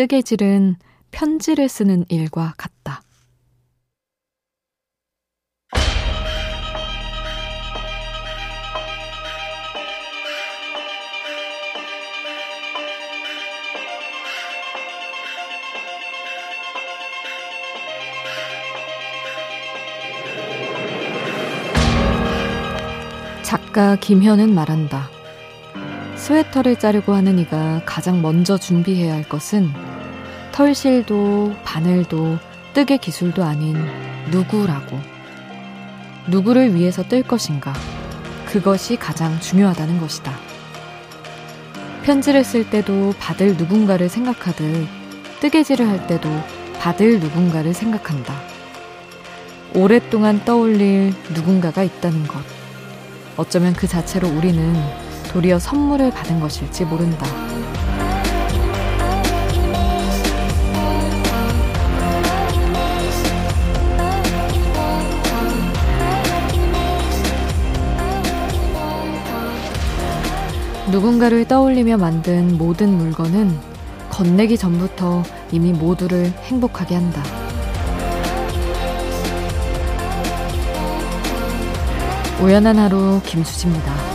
뜨개질은 편지를 쓰는 일과 같다. 작가 김현은 말한다. 스웨터를 자르고 하는 이가 가장 먼저 준비해야 할 것은 털실도 바늘도 뜨개 기술도 아닌 누구라고. 누구를 위해서 뜰 것인가. 그것이 가장 중요하다는 것이다. 편지를 쓸 때도 받을 누군가를 생각하듯 뜨개질을 할 때도 받을 누군가를 생각한다. 오랫동안 떠올릴 누군가가 있다는 것. 어쩌면 그 자체로 우리는 도리어 선물을 받은 것일지 모른다. 누군가를 떠올리며 만든 모든 물건은 건네기 전부터 이미 모두를 행복하게 한다. 우연한 하루 김수지입니다.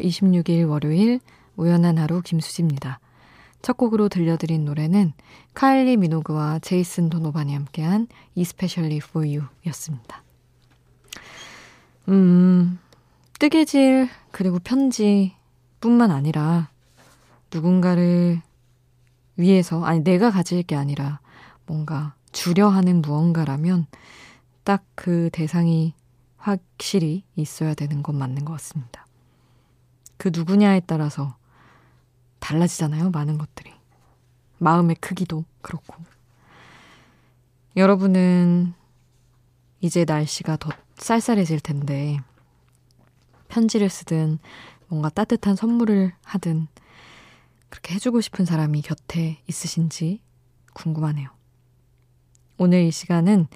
10월 26일 월요일 우연한 하루 김수지입니다. 첫 곡으로 들려드린 노래는 카일리 미노그와 제이슨 도노반이 함께한 Especially for You 였습니다. 음, 뜨개질 그리고 편지 뿐만 아니라 누군가를 위해서, 아니 내가 가질 게 아니라 뭔가 주려 하는 무언가라면 딱 그 대상이 확실히 있어야 되는 건 맞는 것 같습니다. 그 누구냐에 따라서 달라지잖아요, 많은 것들이. 마음의 크기도 그렇고. 여러분은 이제 날씨가 더 쌀쌀해질 텐데, 편지를 쓰든, 뭔가 따뜻한 선물을 하든, 그렇게 해주고 싶은 사람이 곁에 있으신지 궁금하네요. 오늘 이 시간은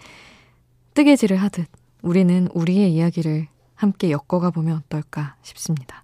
뜨개질을 하듯 우리는 우리의 이야기를 함께 엮어가 보면 어떨까 싶습니다.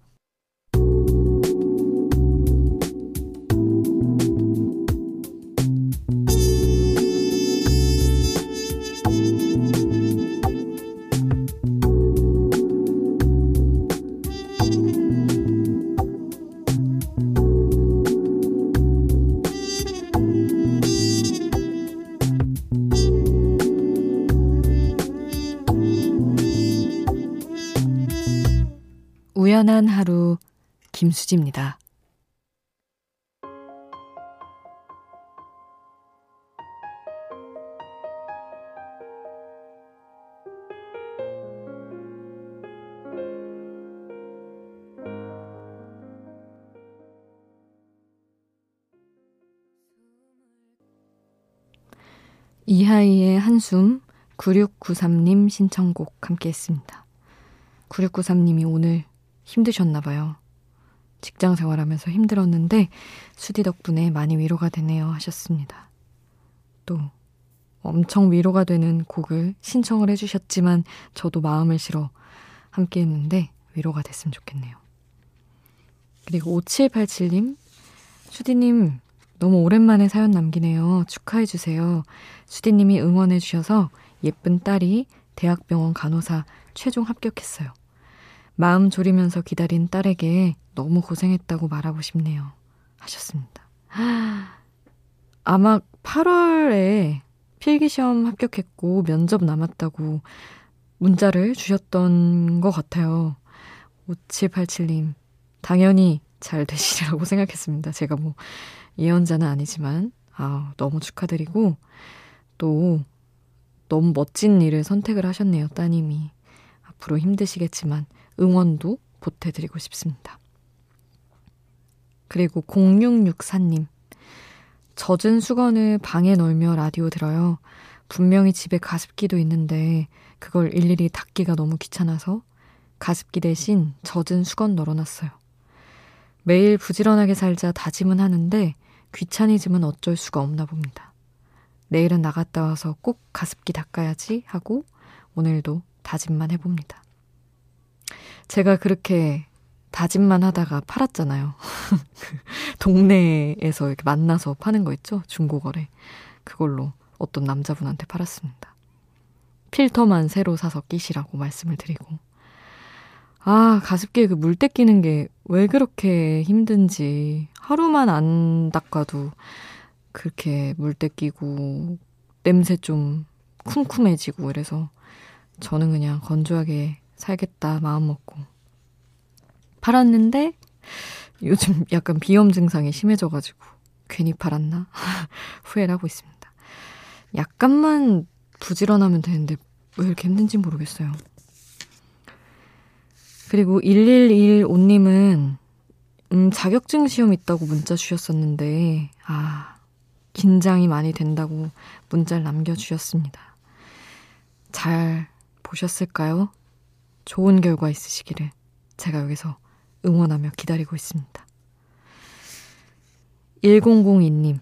우연한 하루 김수지입니다. 이하이의 한숨 9693님 신청곡 함께 했습니다. 9693님이 오늘 힘드셨나 봐요. 직장 생활하면서 힘들었는데 수디 덕분에 많이 위로가 되네요 하셨습니다. 또 엄청 위로가 되는 곡을 신청을 해주셨지만 저도 마음을 실어 함께 했는데 위로가 됐으면 좋겠네요. 그리고 5787님, 수디님 너무 오랜만에 사연 남기네요. 축하해주세요. 수디님이 응원해주셔서 예쁜 딸이 대학병원 간호사 최종 합격했어요. 마음 졸이면서 기다린 딸에게 너무 고생했다고 말하고 싶네요. 하셨습니다. 아마 8월에 필기시험 합격했고 면접 남았다고 문자를 주셨던 것 같아요. 5787님, 당연히 잘 되시리라고 생각했습니다. 제가 뭐 예언자는 아니지만, 아, 너무 축하드리고, 또 너무 멋진 일을 선택을 하셨네요, 따님이. 앞으로 힘드시겠지만 응원도 보태드리고 싶습니다. 그리고 0664님. 젖은 수건을 방에 널며 라디오 들어요. 분명히 집에 가습기도 있는데 그걸 일일이 닦기가 너무 귀찮아서 가습기 대신 젖은 수건 널어놨어요. 매일 부지런하게 살자 다짐은 하는데 귀차니즘은 어쩔 수가 없나 봅니다. 내일은 나갔다 와서 꼭 가습기 닦아야지 하고 오늘도 다짐만 해봅니다. 제가 그렇게 다짐만 하다가 팔았잖아요. 그 동네에서 이렇게 만나서 파는 거 있죠? 중고거래. 그걸로 어떤 남자분한테 팔았습니다. 필터만 새로 사서 끼시라고 말씀을 드리고. 아, 가습기에 그 물때 끼는 게 왜 그렇게 힘든지 하루만 안 닦아도 그렇게 물때 끼고 냄새 좀 쿰쿰해지고 이래서 저는 그냥 건조하게 살겠다 마음 먹고 팔았는데 요즘 약간 비염 증상이 심해져가지고 괜히 팔았나 후회를 하고 있습니다. 약간만 부지런하면 되는데 왜 이렇게 힘든지 모르겠어요. 그리고 1115님은 음, 자격증 시험 있다고 문자 주셨었는데 아 긴장이 많이 된다고 문자를 남겨주셨습니다. 잘 보셨을까요? 좋은 결과 있으시기를 제가 여기서 응원하며 기다리고 있습니다. 1002님,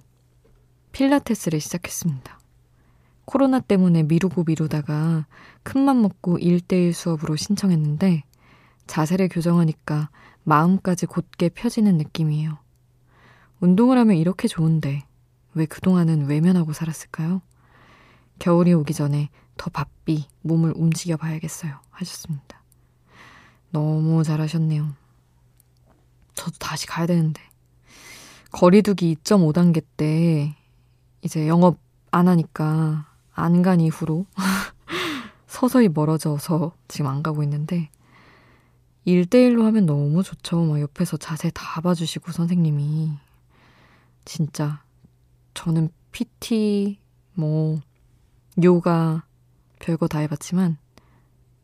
필라테스를 시작했습니다. 코로나 때문에 미루고 미루다가 큰맘 먹고 1대1 수업으로 신청했는데 자세를 교정하니까 마음까지 곧게 펴지는 느낌이에요. 운동을 하면 이렇게 좋은데 왜 그동안은 외면하고 살았을까요? 겨울이 오기 전에 더 바삐 몸을 움직여 봐야겠어요. 하셨습니다. 너무 잘하셨네요. 저도 다시 가야 되는데. 거리두기 2.5단계 때 이제 영업 안 하니까 안 간 이후로 서서히 멀어져서 지금 안 가고 있는데 1대1로 하면 너무 좋죠. 막 옆에서 자세 다 봐주시고 선생님이. 진짜 저는 PT, 뭐, 요가, 별거 다 해봤지만,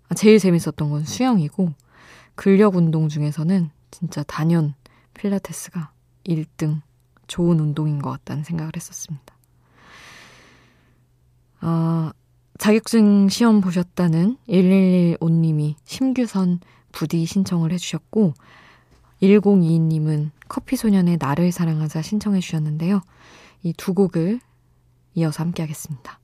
아, 제일 재밌었던 건 수영이고, 근력 운동 중에서는 진짜 단연 필라테스가 1등 좋은 운동인 것 같다는 생각을 했었습니다. 아, 자격증 시험 보셨다는 1115님이 심규선 부디 신청을 해주셨고, 1022님은 커피소년의 나를 사랑하자 신청해 주셨는데요. 이 두 곡을 이어서 함께 하겠습니다.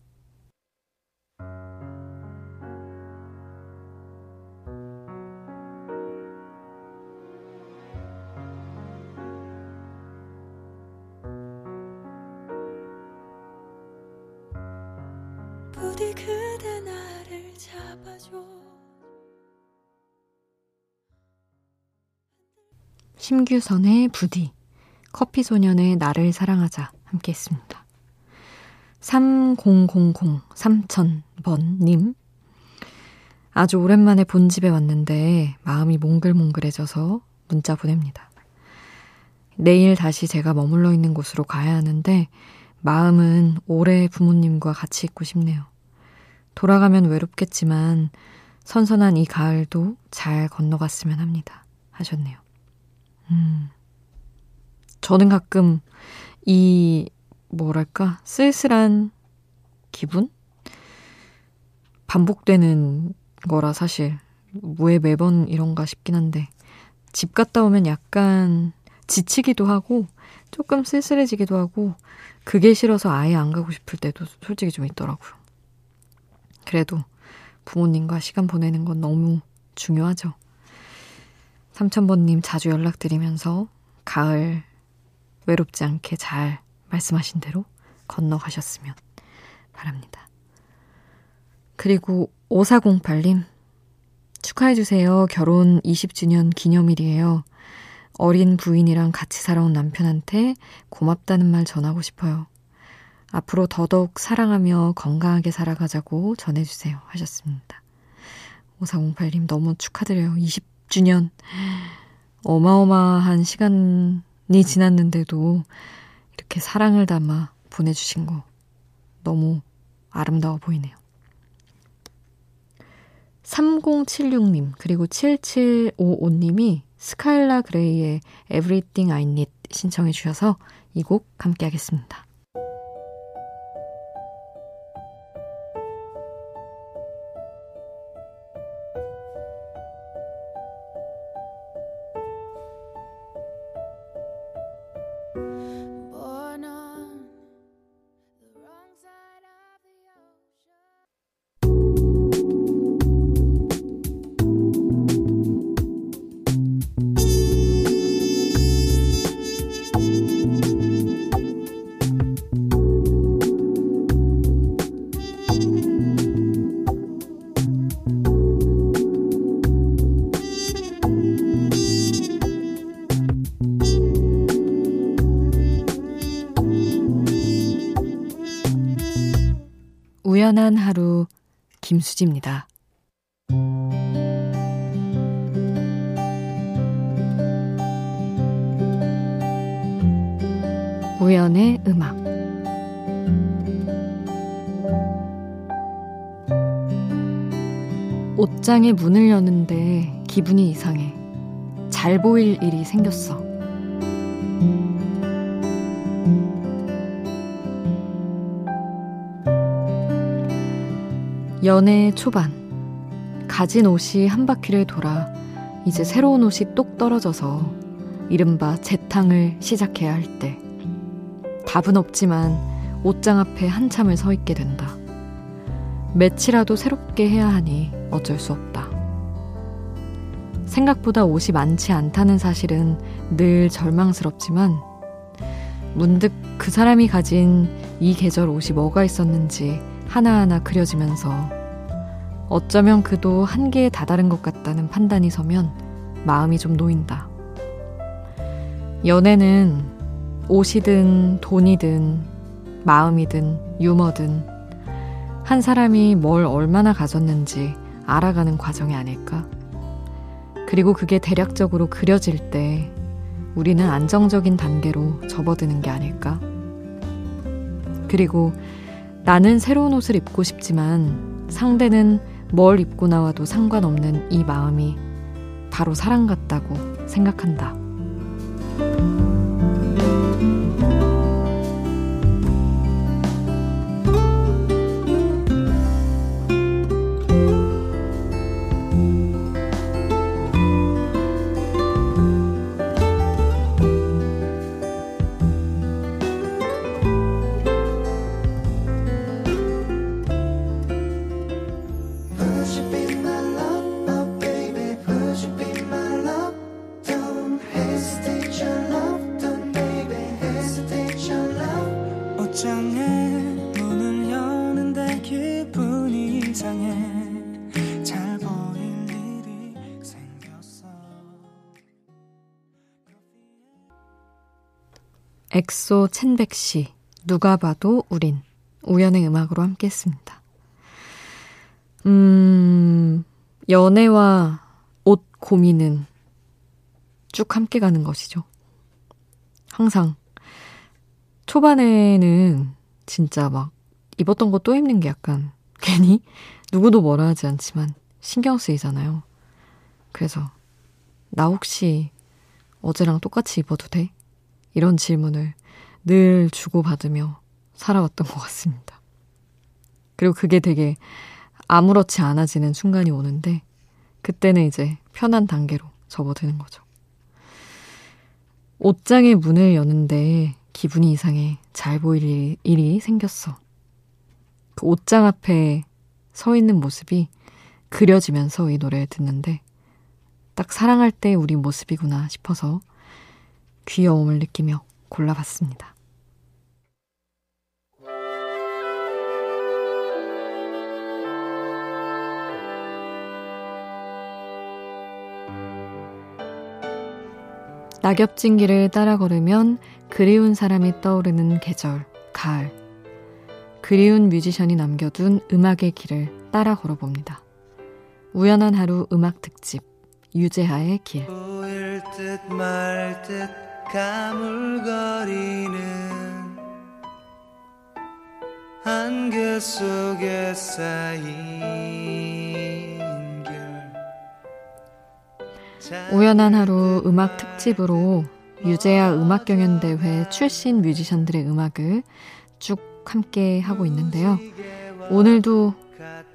부디 그대 나를 잡아줘 심규선의 부디 커피소년의 나를 사랑하자 함께 했습니다. 3000 3000번님 아주 오랜만에 본 집에 왔는데 마음이 몽글몽글해져서 문자 보냅니다. 내일 다시 제가 머물러 있는 곳으로 가야 하는데 마음은 오래 부모님과 같이 있고 싶네요. 돌아가면 외롭겠지만 선선한 이 가을도 잘 건너갔으면 합니다. 하셨네요. 음. 저는 가끔 이, 뭐랄까, 쓸쓸한 기분? 반복되는 거라 사실. 왜 매번 이런가 싶긴 한데. 집 갔다 오면 약간 지치기도 하고, 조금 쓸쓸해지기도 하고, 그게 싫어서 아예 안 가고 싶을 때도 솔직히 좀 있더라고요. 그래도 부모님과 시간 보내는 건 너무 중요하죠. 삼천번님 자주 연락드리면서 가을 외롭지 않게 잘 말씀하신 대로 건너가셨으면 바랍니다. 그리고 5408님, 축하해주세요. 결혼 20주년 기념일이에요. 어린 부인이랑 같이 살아온 남편한테 고맙다는 말 전하고 싶어요. 앞으로 더더욱 사랑하며 건강하게 살아가자고 전해주세요. 하셨습니다. 5408님 너무 축하드려요. 20주년. 어마어마한 시간이 지났는데도 이렇게 사랑을 담아 보내주신 거 너무 아름다워 보이네요. 3076님, 그리고 7755님이 스카일라 그레이의 Everything I Need 신청해 주셔서 이 곡 함께 하겠습니다. 우연한 하루 김수지입니다. 우연의 음악 옷장에 문을 여는데 기분이 이상해. 잘 보일 일이 생겼어. 연애 초반. 가진 옷이 한 바퀴를 돌아 이제 새로운 옷이 똑 떨어져서 이른바 재탕을 시작해야 할 때. 답은 없지만 옷장 앞에 한참을 서 있게 된다. 며칠이라도 새롭게 해야 하니 어쩔 수 없다. 생각보다 옷이 많지 않다는 사실은 늘 절망스럽지만 문득 그 사람이 가진 이 계절 옷이 뭐가 있었는지 하나하나 그려지면서 어쩌면 그도 한계에 다다른 것 같다는 판단이 서면 마음이 좀 놓인다. 연애는 옷이든 돈이든 마음이든 유머든 한 사람이 뭘 얼마나 가졌는지 알아가는 과정이 아닐까? 그리고 그게 대략적으로 그려질 때 우리는 안정적인 단계로 접어드는 게 아닐까? 그리고 나는 새로운 옷을 입고 싶지만 상대는 뭘 입고 나와도 상관없는 이 마음이 바로 사랑 같다고 생각한다. 엑소 첸백시, 누가 봐도 우린 우연의 음악으로 함께 했습니다. 음, 연애와 옷 고민은 쭉 함께 가는 것이죠. 항상 초반에는 진짜 막 입었던 거 또 입는 게 약간 괜히 누구도 뭐라 하지 않지만 신경 쓰이잖아요. 그래서 나 혹시 어제랑 똑같이 입어도 돼? 이런 질문을 늘 주고받으며 살아왔던 것 같습니다. 그리고 그게 되게 아무렇지 않아지는 순간이 오는데, 그때는 이제 편한 단계로 접어드는 거죠. 옷장의 문을 여는데 기분이 이상해 잘 보일 일이 생겼어. 그 옷장 앞에 서 있는 모습이 그려지면서 이 노래를 듣는데 딱 사랑할 때 우리 모습이구나 싶어서 귀여움을 느끼며 골라봤습니다. 낙엽진 길을 따라 걸으면 그리운 사람이 떠오르는 계절, 가을. 그리운 뮤지션이 남겨둔 음악의 길을 따라 걸어봅니다. 우연한 하루 음악 특집, 유재하의 길. 보일 듯 말 듯 가물거리는 안개 속에 쌓인 우연한 하루 음악 특집으로 유재하 음악 경연 대회 출신 뮤지션들의 음악을 쭉 함께 하고 있는데요. 오늘도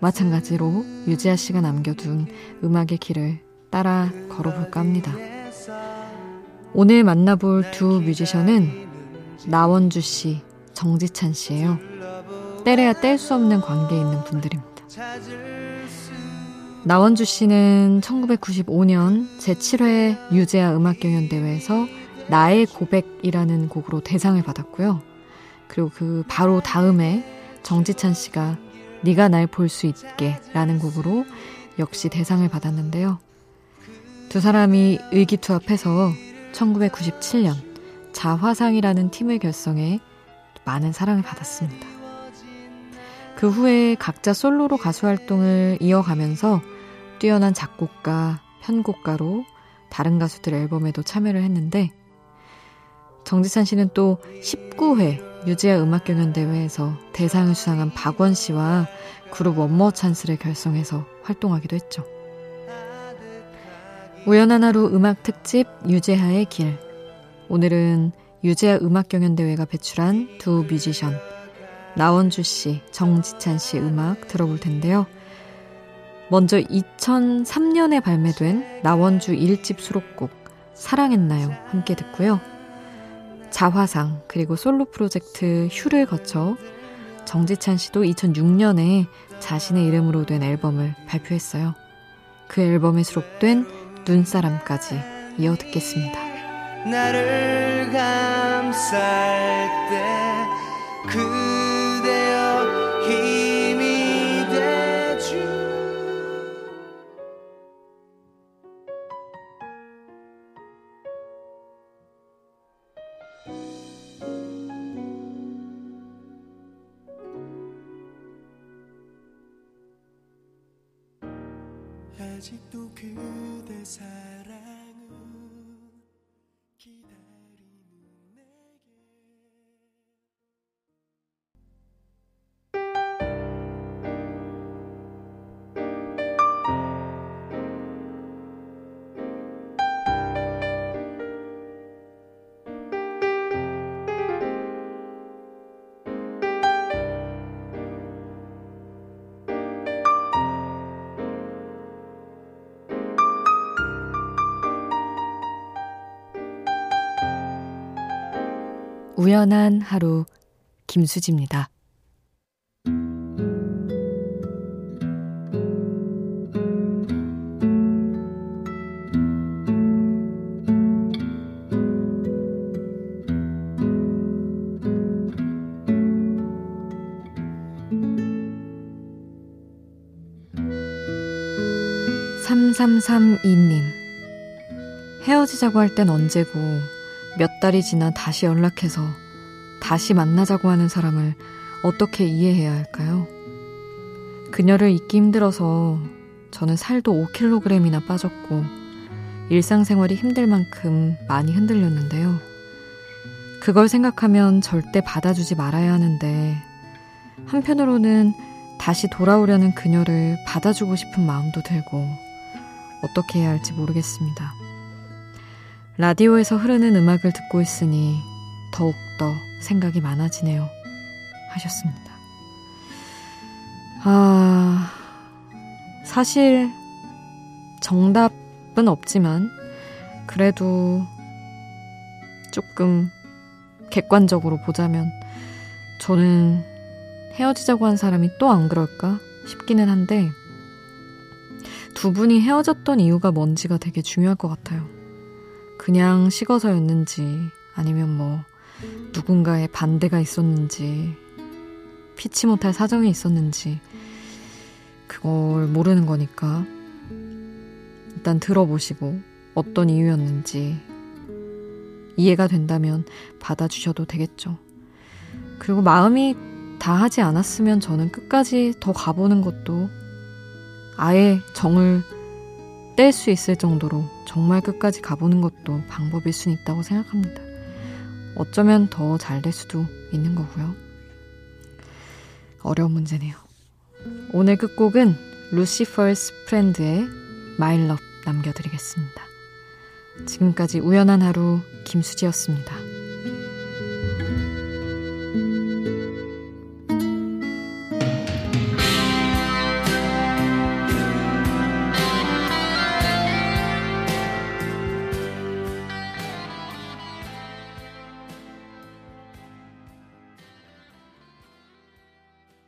마찬가지로 유재하 씨가 남겨둔 음악의 길을 따라 걸어볼까 합니다. 오늘 만나볼 두 뮤지션은 나원주 씨, 정지찬 씨예요. 때려야 뗄 수 없는 관계에 있는 분들입니다. 나원주 씨는 1995년 제7회 유재하 음악경연대회에서 나의 고백이라는 곡으로 대상을 받았고요. 그리고 그 바로 다음에 정지찬 씨가 네가 날 볼 수 있게 라는 곡으로 역시 대상을 받았는데요. 두 사람이 의기투합해서 1997년 자화상이라는 팀을 결성해 많은 사랑을 받았습니다. 그 후에 각자 솔로로 가수 활동을 이어가면서 뛰어난 작곡가, 편곡가로 다른 가수들 앨범에도 참여를 했는데 정지찬 씨는 또 19회 유재하 음악경연대회에서 대상을 수상한 박원 씨와 그룹 원머 찬스를 결성해서 활동하기도 했죠. 우연한 하루 음악 특집 유재하의 길. 오늘은 유재하 음악경연대회가 배출한 두 뮤지션 나원주 씨, 정지찬 씨 음악 들어볼 텐데요. 먼저 2003년에 발매된 나원주 1집 수록곡 사랑했나요? 함께 듣고요. 자화상 그리고 솔로 프로젝트 휴를 거쳐 정지찬 씨도 2006년에 자신의 이름으로 된 앨범을 발표했어요. 그 앨범에 수록된 눈사람까지 이어 듣겠습니다. 나를 감쌀 때그 아직도 그대 사랑 우연한 하루 김수지입니다. 삼삼삼이님 헤어지자고 할 땐 언제고 몇 달이 지나 다시 연락해서 다시 만나자고 하는 사람을 어떻게 이해해야 할까요? 그녀를 잊기 힘들어서 저는 살도 5kg이나 빠졌고 일상생활이 힘들 만큼 많이 흔들렸는데요. 그걸 생각하면 절대 받아주지 말아야 하는데 한편으로는 다시 돌아오려는 그녀를 받아주고 싶은 마음도 들고 어떻게 해야 할지 모르겠습니다. 라디오에서 흐르는 음악을 듣고 있으니 더욱더 생각이 많아지네요. 하셨습니다. 아, 사실 정답은 없지만 그래도 조금 객관적으로 보자면 저는 헤어지자고 한 사람이 또 안 그럴까 싶기는 한데 두 분이 헤어졌던 이유가 뭔지가 되게 중요할 것 같아요. 그냥 식어서였는지 아니면 뭐 누군가의 반대가 있었는지 피치 못할 사정이 있었는지 그걸 모르는 거니까 일단 들어보시고 어떤 이유였는지 이해가 된다면 받아주셔도 되겠죠. 그리고 마음이 다 하지 않았으면 저는 끝까지 더 가보는 것도 아예 정을 뗄 수 있을 정도로 정말 끝까지 가보는 것도 방법일 수 있다고 생각합니다. 어쩌면 더 잘 될 수도 있는 거고요. 어려운 문제네요. 오늘 끝곡은 Lucifer's Friend의 My Love 남겨드리겠습니다. 지금까지 우연한 하루 김수지였습니다.